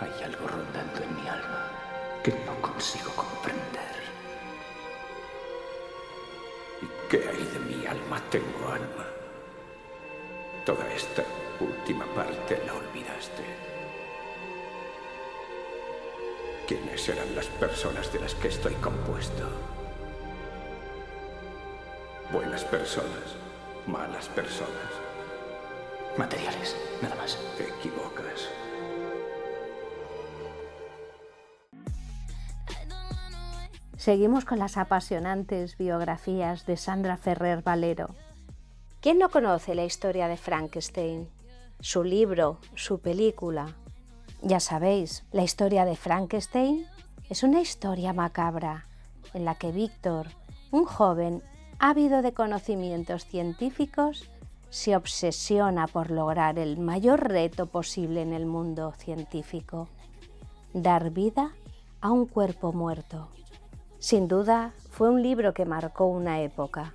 Hay algo rondando en mi alma que no consigo comprender. ¿Y qué hay de mi alma? Tengo alma. Toda esta última parte la olvidaste. ¿Quiénes eran las personas de las que estoy compuesto? Buenas personas, malas personas. Materiales, nada más. Seguimos con las apasionantes biografías de Sandra Ferrer Valero. ¿Quién no conoce la historia de Frankenstein? Su libro, su película. Ya sabéis, la historia de Frankenstein es una historia macabra en la que Víctor, un joven ávido de conocimientos científicos, se obsesiona por lograr el mayor reto posible en el mundo científico, dar vida a un cuerpo muerto. Sin duda, fue un libro que marcó una época.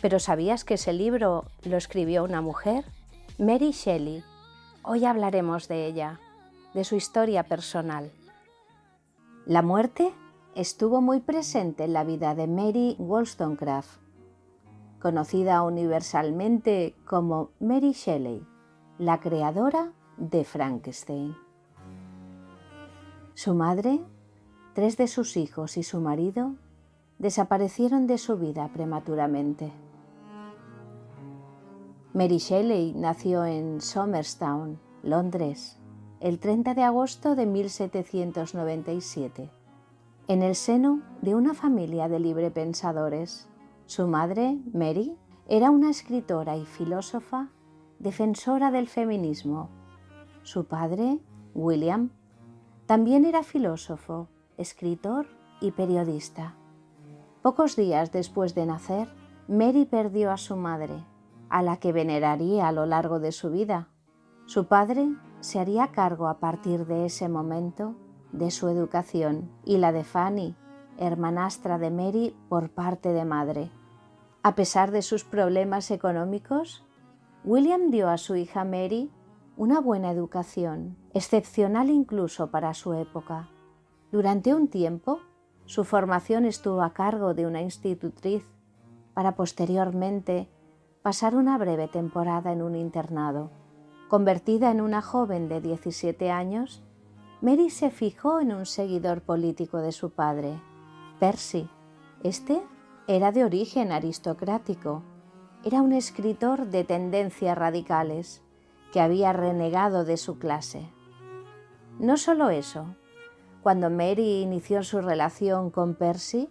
Pero ¿sabías que ese libro lo escribió una mujer? Mary Shelley. Hoy hablaremos de ella, de su historia personal. La muerte estuvo muy presente en la vida de Mary Wollstonecraft, conocida universalmente como Mary Shelley, la creadora de Frankenstein. Su madre, tres de sus hijos y su marido desaparecieron de su vida prematuramente. Mary Shelley nació en Somerstown, Londres, el 30 de agosto de 1797, en el seno de una familia de librepensadores. Su madre, Mary, era una escritora y filósofa defensora del feminismo. Su padre, William, también era filósofo, escritor y periodista. Pocos días después de nacer, Mary perdió a su madre, a la que veneraría a lo largo de su vida. Su padre se haría cargo a partir de ese momento de su educación y la de Fanny, hermanastra de Mary por parte de madre. A pesar de sus problemas económicos, William dio a su hija Mary una buena educación, excepcional incluso para su época. Durante un tiempo, su formación estuvo a cargo de una institutriz para posteriormente pasar una breve temporada en un internado. Convertida en una joven de 17 años, Mary se fijó en un seguidor político de su padre, Percy. Este era de origen aristocrático. Era un escritor de tendencias radicales que había renegado de su clase. No solo eso, cuando Mary inició su relación con Percy,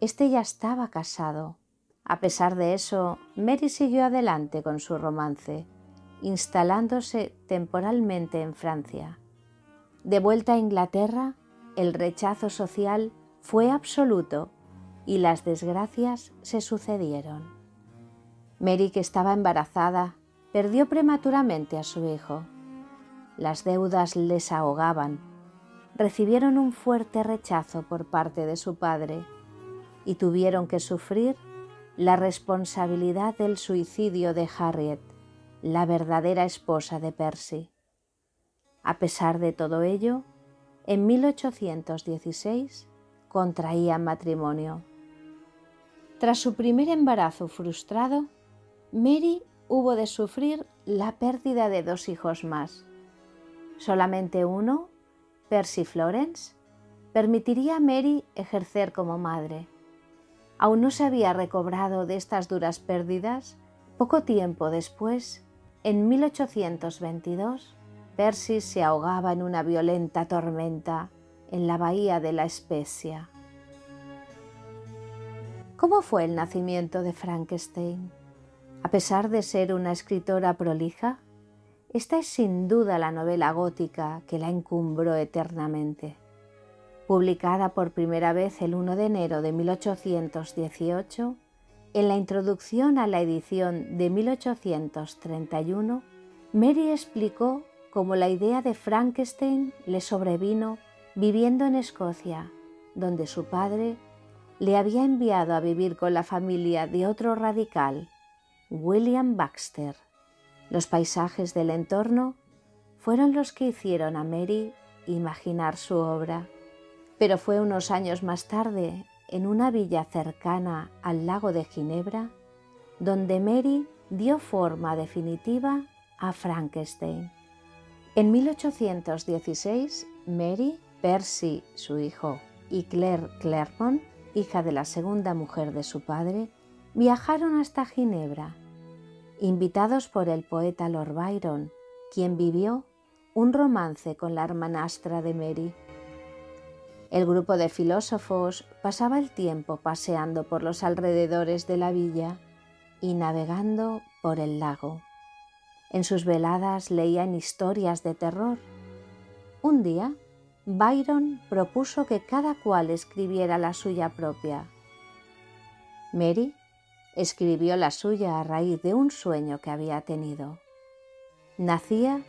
este ya estaba casado. A pesar de eso, Mary siguió adelante con su romance, instalándose temporalmente en Francia. De vuelta a Inglaterra, el rechazo social fue absoluto y las desgracias se sucedieron. Mary, que estaba embarazada, perdió prematuramente a su hijo. Las deudas les ahogaban. Recibieron un fuerte rechazo por parte de su padre y tuvieron que sufrir la responsabilidad del suicidio de Harriet, la verdadera esposa de Percy. A pesar de todo ello, en 1816 contraían matrimonio. Tras su primer embarazo frustrado, Mary hubo de sufrir la pérdida de dos hijos más. Solamente uno, Percy Florence, permitiría a Mary ejercer como madre. Aún no se había recobrado de estas duras pérdidas. Poco tiempo después, en 1822, Percy se ahogaba en una violenta tormenta en la bahía de la Especia. ¿Cómo fue el nacimiento de Frankenstein? A pesar de ser una escritora prolija, Esta es sin duda la novela gótica que la encumbró eternamente. Publicada por primera vez el 1 de enero de 1818, en la introducción a la edición de 1831, Mary explicó cómo la idea de Frankenstein le sobrevino viviendo en Escocia, donde su padre le había enviado a vivir con la familia de otro radical, William Baxter. Los paisajes del entorno fueron los que hicieron a Mary imaginar su obra, pero fue unos años más tarde, en una villa cercana al lago de Ginebra, donde Mary dio forma definitiva a Frankenstein. En 1816, Mary, Percy, su hijo, y Claire Claremont, hija de la segunda mujer de su padre, viajaron hasta Ginebra, invitados por el poeta Lord Byron, quien vivió un romance con la hermanastra de Mary. El grupo de filósofos pasaba el tiempo paseando por los alrededores de la villa y navegando por el lago. En sus veladas leían historias de terror. Un día, Byron propuso que cada cual escribiera la suya propia. Mary escribió la suya a raíz de un sueño que había tenido. Nacía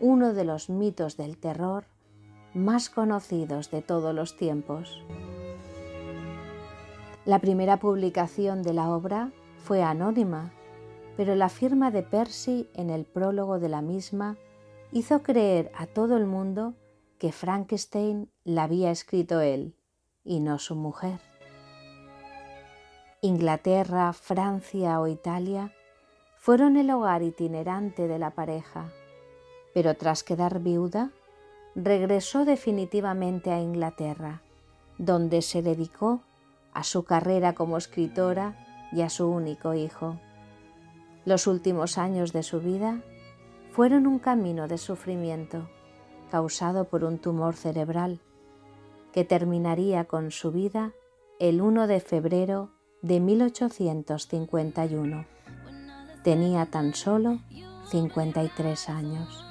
uno de los mitos del terror más conocidos de todos los tiempos. La primera publicación de la obra fue anónima, pero la firma de Percy en el prólogo de la misma hizo creer a todo el mundo que Frankenstein la había escrito él y no su mujer. Inglaterra, Francia o Italia fueron el hogar itinerante de la pareja, pero tras quedar viuda, regresó definitivamente a Inglaterra, donde se dedicó a su carrera como escritora y a su único hijo. Los últimos años de su vida fueron un camino de sufrimiento causado por un tumor cerebral que terminaría con su vida el 1 de febrero de 1851. Tenía tan solo 53 años.